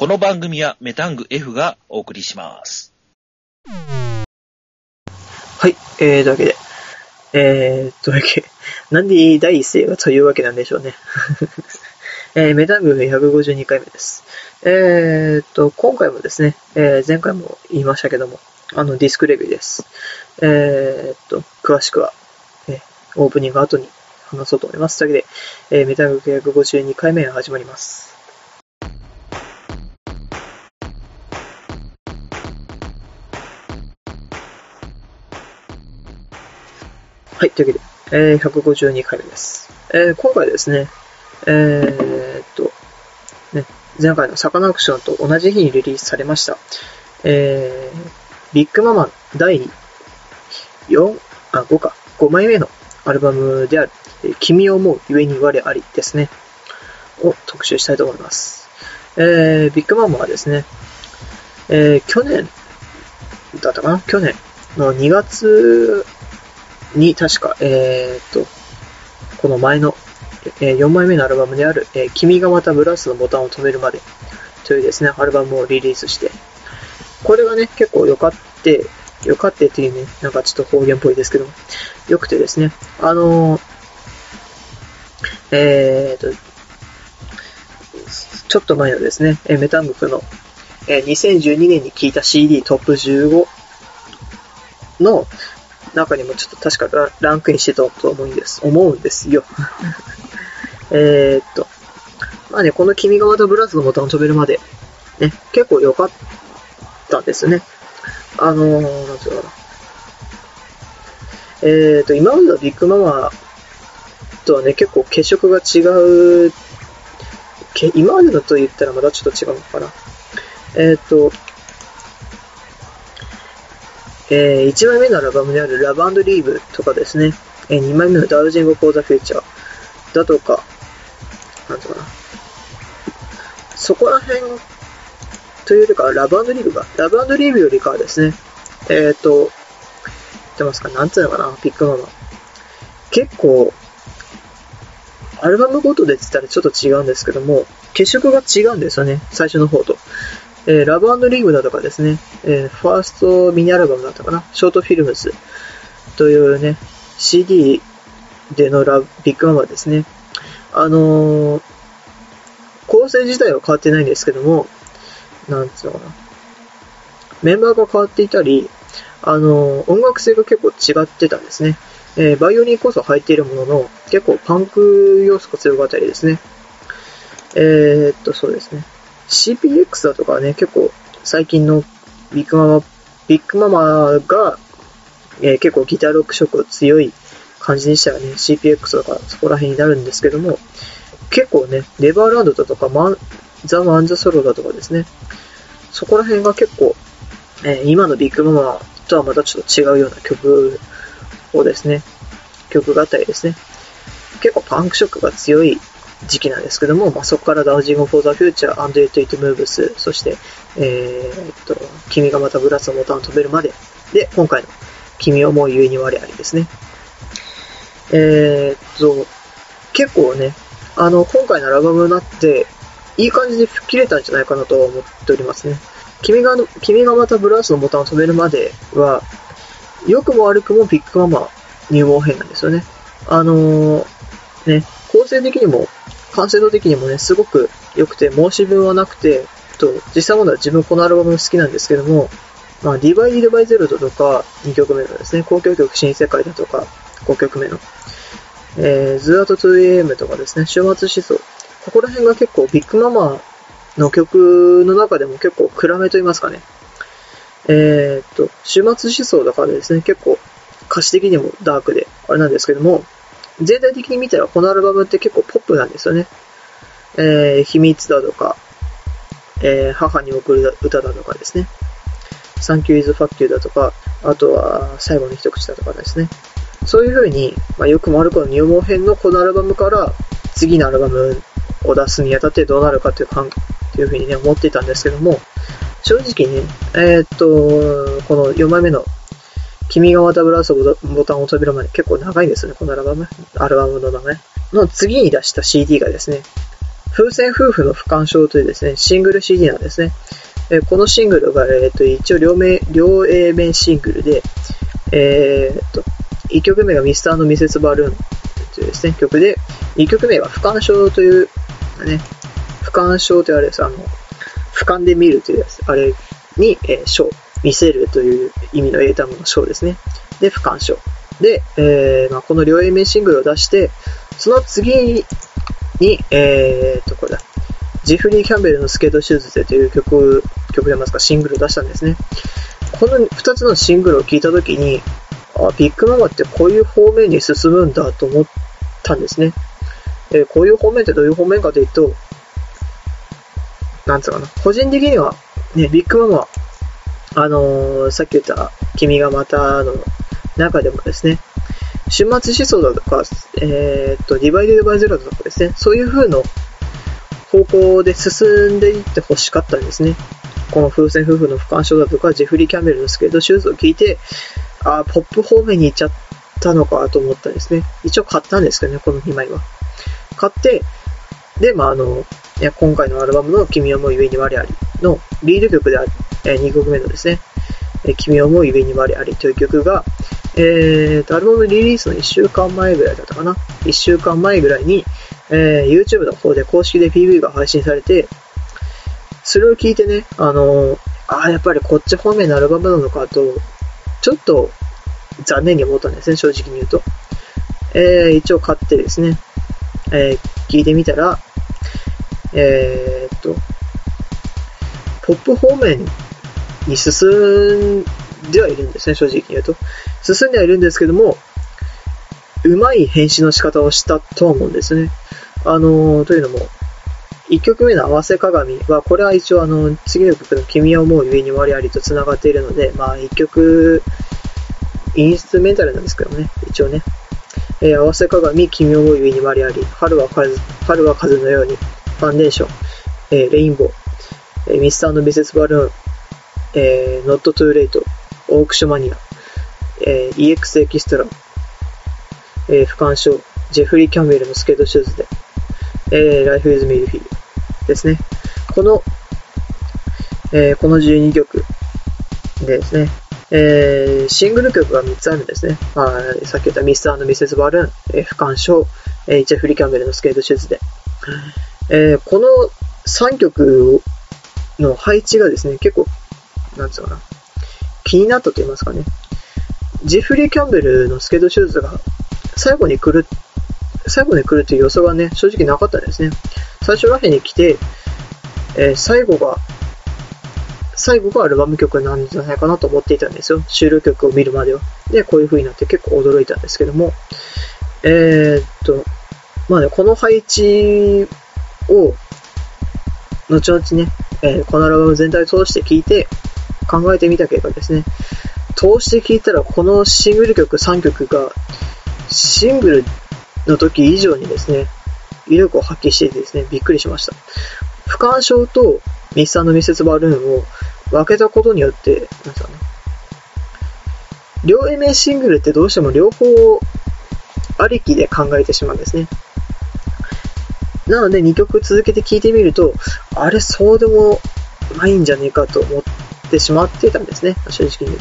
この番組はメタング F がお送りします。はい、えー、というわけで、えー、というわけで、なんで第一声がというわけなんでしょうね。えー、メタング152回目です。えーと、今回もですね、えー、前回も言いましたけども、あの、ディスクレビューです。えーと、詳しくは、えーオープニング後に話そうと思います。というわけで、えー、メタング152回目が始まります。はい、というわけで、えー、152回目です。えー、今回ですね、えー、っと、ね、前回のサカナクションと同じ日にリリースされました、えー、ビッグママ第4、あ、5か、5枚目のアルバムである、君を思うゆえに我ありですね、を特集したいと思います。えー、ビッグママはですね、えー、去年だったかな？去年の2月に確か、えー、っと、この前の、えー4枚目のアルバムである、えー君がまたブラスのボタンを止めるまでというですね、アルバムをリリースして、これがね、結構良かって、良かってっていうね、なんかちょっと方言っぽいですけど、良くてですね、あのーえーと、ちょっと前のですね、えメタングクの、えー2012年に聴いた CD トップ15の中にもちょっと確かランクインしてたと思うんです、思うんですよ。えっと、まあね、この君がまたブラスのボタンを止めるまで、ね、結構良かったんですね。あのー、なんていうかな。えーっと、今までのビッグママとはね、結構血色が違う、け今までのと言ったらまたちょっと違うのかな。えーっと、えー、1枚目のアルバムであるラブリーブとかですね、えー、2枚目の Dowsing For The Future。だとか、なんとかな。そこら辺というよりかは、 Love Leave が、 Love Leave よりかはですね、えっ、と、言ってますか、なんつうのかな、 BIGMAMA。結構、アルバムごとでって言ったらちょっと違うんですけども、血色が違うんですよね、最初の方と。えー Love Leave だとかですね、えーファーストミニアルバムだったかな、 Short Filmsというね、CD でのラビッグママですね。あのー構成自体は変わってないんですけども、なんつうのかな。メンバーが変わっていたり、あのー音楽性が結構違ってたんですね。えーバイオリンこそ入っているものの、結構パンク要素が強かったりですね。えー、っと、そうですね。CPX だとかね、結構最近のビッグママ、ビッグママが、えー結構ギターロック色強い感じにしたらね、CPX とかそこら辺になるんですけども、結構ね、ネバーランドだとか、マンザ・マン・ザ・ソロだとかですね、そこら辺が結構、えー今のビッグママとはまたちょっと違うような曲をですね、曲があったりですね、結構パンクショックが強い時期なんですけども、まあ、そこからダウジング・フォー・ザ・フューチャー、アンド・エイト・イット・ムーブス、そして、えーっと、君がまたブラウスのボタンを留めるまで、で、今回の君をもうゆえに我ありですね。えーっと、結構ね、あの、今回のアルバムになって、いい感じで吹っ切れたんじゃないかなと思っておりますね。君が、君がまたブラウスのボタンを留めるまでは、良くも悪くも BIGMAMA入門編なんですよね。あのーね、構成的にも、完成度的にもね、すごく良くて、申し分はなくて、と、実際問題は自分このアルバム好きなんですけども、まあ、ディバイディドバイゼロとか、2曲目のですね、交響曲新世界だとか、5曲目の、えー、ズーアート 2AM とかですね、週末思想。ここら辺が結構ビッグママの曲の中でも結構暗めと言いますかね。えーっと、終末思想だからですね、結構歌詞的にもダークで、あれなんですけども、全体的に見たらこのアルバムって結構ポップなんですよね。えー、秘密だとか、えー、母に送る歌だとかですね。 Thank you is fuck you だとか、あとは最後の一口だとかですね。そういう風に、まあ、よくも悪くも入門編のこのアルバムから次のアルバムを出すにあたってどうなるかというかんっていう風にね、思っていたんですけども、正直ね、えーっと、この4枚目の君がまたブラウスボタンを止めるまで結構長いんですよね、このアルバム。アルバムの名前。の次に出した CD がですね、風船夫婦の不干渉というですね、シングル CD なんですね。えこのシングルが、えっ、と、一応両面、両 A 面シングルで、えーっと、1曲目がミスターのミセスバルーンというですね、曲で、2曲目が不干渉という、ね、不干渉というあれです、あの、俯瞰で見るというやつ、あれに、えー、ショー、見せるという意味の英単語のショーですね。で、不干渉。で、えーまあ、この両 A 面シングルを出して、その次に、えーと、これだ、ジフリー・キャンベルのスケートシューズでという曲、曲でますか、シングルを出したんですね。この2つのシングルを聴いたときに、あ、ビッグママってこういう方面に進むんだと思ったんですね。えーこういう方面ってどういう方面かというと、なんつうかな、個人的には、ね、ビッグママ、あのーさっき言った、君がまたの中でもですね、週末思想だとか、えーっと、ディバイデドバイゼロだとかですね、そういう風の方向で進んでいって欲しかったんですね。この風船夫婦の不干渉だとか、ジェフリー・キャンベルのスケートシューズを聞いて、あーポップ方面に行っちゃったのかと思ったんですね。一応買ったんですけどね、この2枚は。買って、で、まあ、あの、いや今回のアルバムの君はもうゆえに我ありのリード曲であるる、え2曲目のですね、え君はもうゆえに我ありという曲が、えーと、アルバムリリースの1週間前ぐらいだったかな。1週間前ぐらいに、えー YouTube の方で公式で PV が配信されて、それを聞いてね、あのーああ、やっぱりこっち方面のアルバムなのかと、ちょっと残念に思ったんですね、正直に言うと。えー一応買ってですね、えー聞いてみたら、えーっと、ポップ方面に進んではいるんですね、正直言うと。進んではいるんですけども、うまい編集の仕方をしたと思うんですね。あのーというのも、1曲目の合わせ鏡は、これは一応あの、次の曲の君想う、故に我在りと繋がっているので、まあ1曲、インストゥルメンタルなんですけどね、一応ね。えー合わせ鏡、君想う、故に我在り、春は風、春は風のように、ファンデーション、えー Rainbow、えー Mr. Mrs. Balloon、えー、 Not Too Late、オークションマニア、えー EX extra、えー、不干渉、ジェフリー・キャンベルのスケートシューズで、えー、Life is Milfy ですね。この、えーこの12曲でですね、えーシングル曲が3つあるんですね。まあ、さっき言ったミスターミセス・バルーン、えー不干渉、えージェフリー・キャンベルのスケートシューズで。えーこの3曲の配置がですね、結構、なんつうかな、気になったと言いますかね。ジェフリー・キャンベルのスケートシューズが最後に来る、最後に来るという予想がね、正直なかったですね。最初らへんに来て、えー最後が、最後がアルバム曲なんじゃないかなと思っていたんですよ。終了曲を見るまでは。で、こういう風になって結構驚いたんですけども、えーっと、まあね、この配置を、後々ね、えーこのアルバム全体を通して聴いて、考えてみた結果ですね、通して聴いたらこのシングル曲3曲が、シングルの時以上にですね、威力を発揮していてですね、びっくりしました。不干渉とミスターのミセスバルーンを分けたことによって、なんですかね、両 A 面シングルってどうしても両方ありきで考えてしまうんですね。なので2曲続けて聴いてみると、あれそうでもないんじゃねえかと思ってしまってたんですね。正直に言う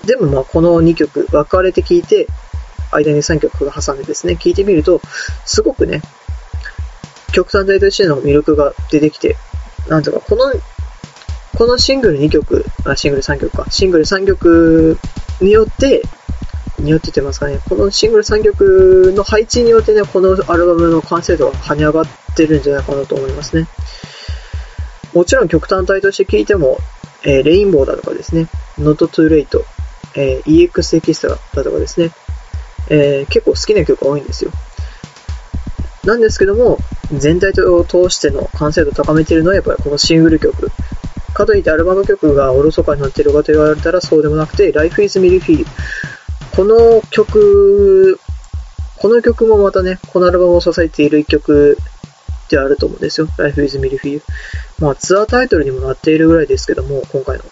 と。でもまあこの2曲分かれて聴いて、間に3曲が挟んでですね、聴いてみると、すごくね、曲単体としての魅力が出てきて、なんとかこの、このシングル2曲、あ、シングル3曲か、シングル3曲によって、によってってますかね、このシングル3曲の配置によってね、このアルバムの完成度が跳ね上がってるんじゃないかなと思いますね。もちろん曲単体として聴いても、えーレインボーだとかですね、Not Too Late、えー EX エキストラだとかですね、えー結構好きな曲が多いんですよ。なんですけども、全体を通しての完成度を高めているのはやっぱりこのシングル曲。かといってアルバム曲がおろそかになっているかと言われたらそうでもなくて、Life is Milfy。この曲、この曲もまたね、このアルバムを支えている一曲であると思うんですよ。Life is Milfy。まあツアータイトルにもなっているぐらいですけども、今回の、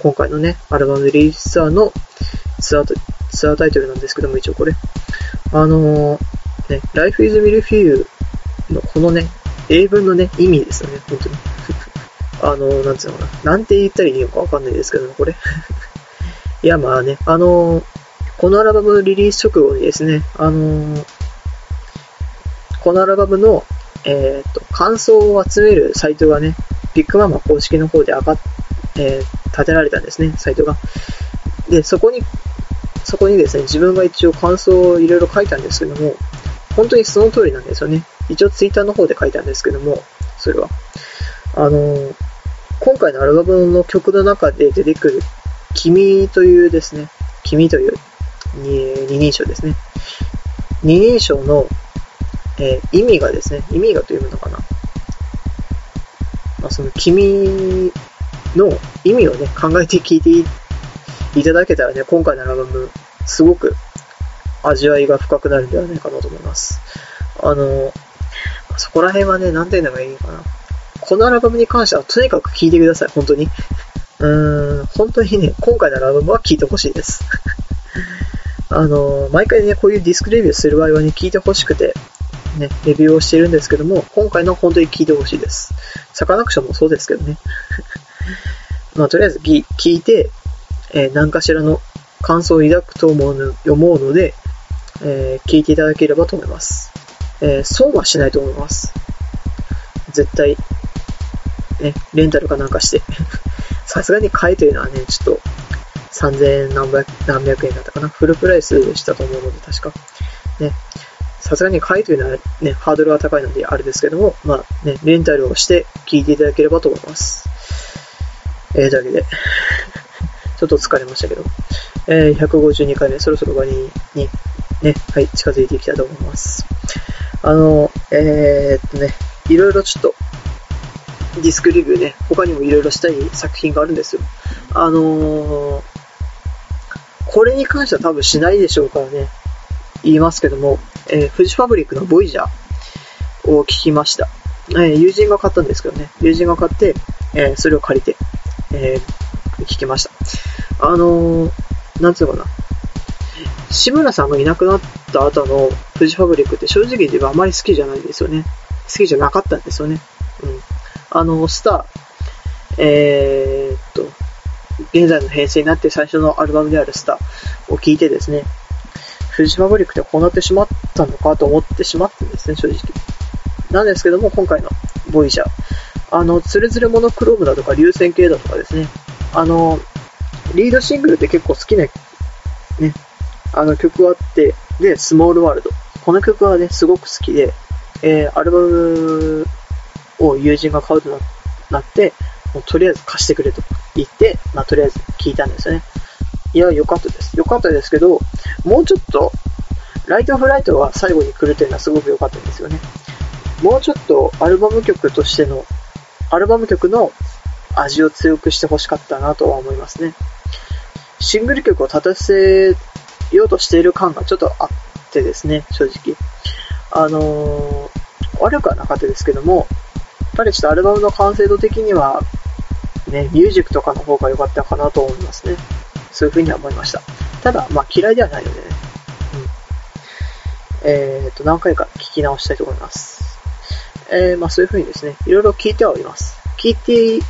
今回のね、アルバムリリースツアーのツアーツアータイトルなんですけども、一応これ。あのーね、Life is Milfy のこのね、英文のね、意味ですよね、本当に。あの、なんつうのかな。なんて言ったらいいのかわかんないですけども、これ。いや、まあね、あのー、このアルバムのリリース直後にですね、あのー、このアルバムの、えっ、と、感想を集めるサイトがね、ビッグママ公式の方で上がっ、えー、立てられたんですね、サイトが。で、そこに、そこにですね、自分が一応感想をいろいろ書いたんですけども、本当にその通りなんですよね。一応ツイッターの方で書いたんですけども、それは。あの今回のアルバムの曲の中で出てくる、君というですね、君という二人称ですね。二人称の、えー、意味がですね、意味がというのかな。まあ、その君の意味をね、考えて聞いていただけたらね、今回のアルバム、すごく味わいが深くなるんではないかなと思います。あの、そこら辺はね、なんていうのがいいのかな。このアルバムに関してはとにかく聴いてください、本当に。うーん、本当にね、今回のアルバムは聴いてほしいです。あの、毎回ね、こういうディスクレビューする場合はね、聞いてほしくて、ね、レビューをしてるんですけども、今回の本当に聞いてほしいです。サカナクションもそうですけどね。まあ、とりあえず聞いて、えー、何かしらの感想を抱くと思う思うので、えー、聞いていただければと思います。えー、損はしないと思います。絶対、ね、レンタルかなんかして。さすがに買えというのはね、ちょっと、3000何百何百円だったかな。フルプライスでしたと思うので、確か。ね。さすがに買いというのはね、ハードルが高いのであれですけども、まあね、レンタルをして聞いていただければと思います。えー、というわけで、ちょっと疲れましたけど、えー、152回目、そろそろ終わりに、ね、はい、近づいていきたいと思います。あの、えー、っとね、いろいろちょっと、ディスクレビューね、他にもいろいろしたい作品があるんですよ。あのー、これに関しては多分しないでしょうからね、言いますけども、えー、フジファブリックのボイジャーを聞きました。えー、友人が買ったんですけどね、友人が買って、えー、それを借りて、えー、聞きました。あのー、なんつうかな。志村さんがいなくなった後のフジファブリックって正直言えばあまり好きじゃないんですよね。好きじゃなかったんですよね。うん。あの、スター、えー、っと、現在の編成になって最初のアルバムであるスターを聴いてですね、フジファブリックってこうなってしまったのかと思ってしまったんですね、正直。なんですけども、今回のボイジャー。あの、つれづれモノクロームだとか、流線形だとかですね。あの、リードシングルって結構好きな、ね、あの曲あって、で、スモールワールド。この曲はね、すごく好きで、えー、アルバムを友人が買うとなって、もうとりあえず貸してくれと言って、まあ、とりあえず聞いたんですよね。いや、良かったです。良かったですけど、もうちょっと、ライトフライトが最後に来るというのはすごく良かったんですよね。もうちょっとアルバム曲としての、アルバム曲の味を強くして欲しかったなとは思いますね。シングル曲を立たせようとしている感がちょっとあってですね、正直。あのー、悪くはなかったですけども、やっぱりちょっとアルバムの完成度的には、ね、ミュージックとかの方が良かったかなと思いますね。そういう風には思いました。ただ、まあ嫌いではないのでね。うん。えーと、何回か聞き直したいと思います。えー、まあそういう風にですね、いろいろ聞いてはおります。聞いて、い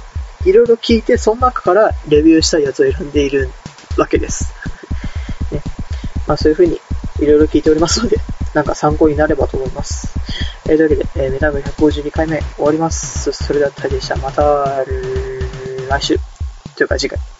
ろいろ聞いて、その中からレビューしたいやつを選んでいるわけです。ね、まあそういう風にいろいろ聞いておりますので、なんか参考になればと思います。えー、というわけで、えー、メタム152回目終わります。それでは、タイでした。また、来週。というか次回。